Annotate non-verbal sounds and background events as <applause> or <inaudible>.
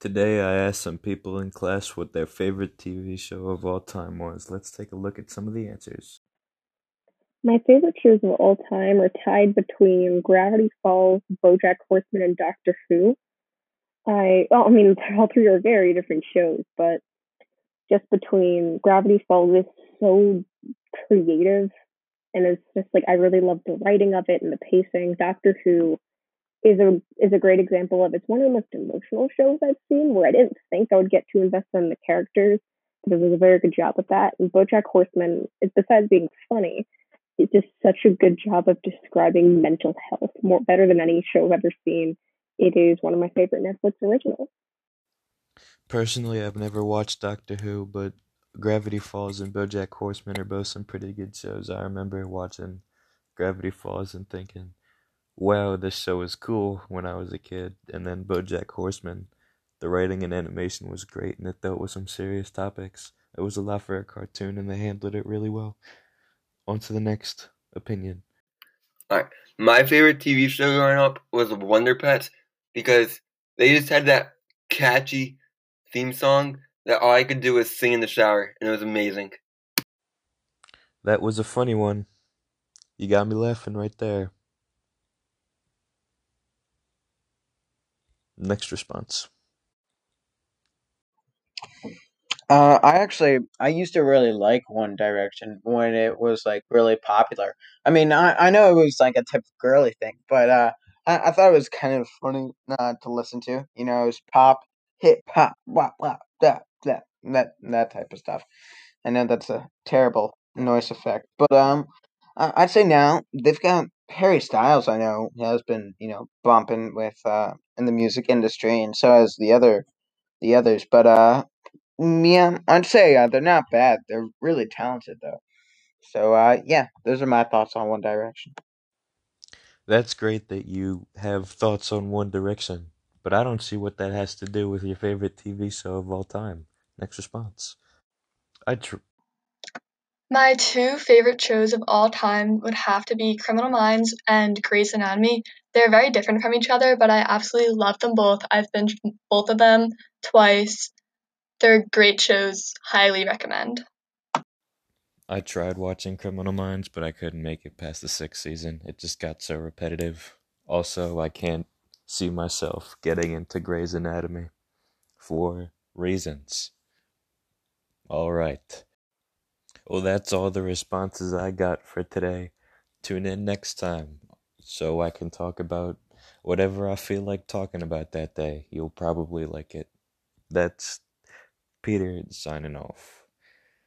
Today, I asked some people in class what their favorite TV show of all time was. Let's take a look at some of the answers. My favorite shows of all time are tied between Gravity Falls, BoJack Horseman, and Doctor Who. I, well, I mean, <laughs> all three are very different shows, but just between Gravity Falls is so creative, and it's just like I really love the writing of it and the pacing. Doctor Who is a is a great example of it's one of the most emotional shows I've seen where I didn't think I would get too invested in the characters, but it was a very good job with that. And BoJack Horseman, it, besides being funny, it does such a good job of describing mental health more better than any show I've ever seen. It is one of my favorite Netflix originals. Personally, I've never watched Doctor Who, but Gravity Falls and BoJack Horseman are both some pretty good shows. I remember watching Gravity Falls and thinking, "Wow, this show is cool." When I was a kid, and then BoJack Horseman, the writing and animation was great, and it dealt with some serious topics. It was a lot for a cartoon, and they handled it really well. On to the next opinion. Alright, my favorite TV show growing up was Wonder Pets because they just had that catchy theme song that all I could do was sing in the shower, and it was amazing. That was a funny one. You got me laughing right there. Next response. Uh, I actually I used to really like One Direction when it was like really popular. I mean, I, I know it was like a typical girly thing, but uh, I, I thought it was kind of funny uh, to listen to. You know, it was pop, hip hop, blah blah blah blah that that type of stuff. I know that's a terrible noise effect, but um, I, I'd say now they've got Harry Styles. I know has been you know bumping with uh in the music industry, and so has the other the others. But uh, Mm, yeah, I'd say uh, they're not bad. They're really talented, though. So, uh, yeah, those are my thoughts on One Direction. That's great that you have thoughts on One Direction, but I don't see what that has to do with your favorite TV show of all time. Next response. I tr- My two favorite shows of all time would have to be Criminal Minds and Grey's Anatomy. They're very different from each other, but I absolutely love them both. I've binged both of them twice. They're great shows. Highly recommend. I tried watching Criminal Minds, but I couldn't make it past the sixth season. It just got so repetitive. Also, I can't see myself getting into Grey's Anatomy for reasons. All right. Well, that's all the responses I got for today. Tune in next time so I can talk about whatever I feel like talking about that day. You'll probably like it. That's Peter signing off.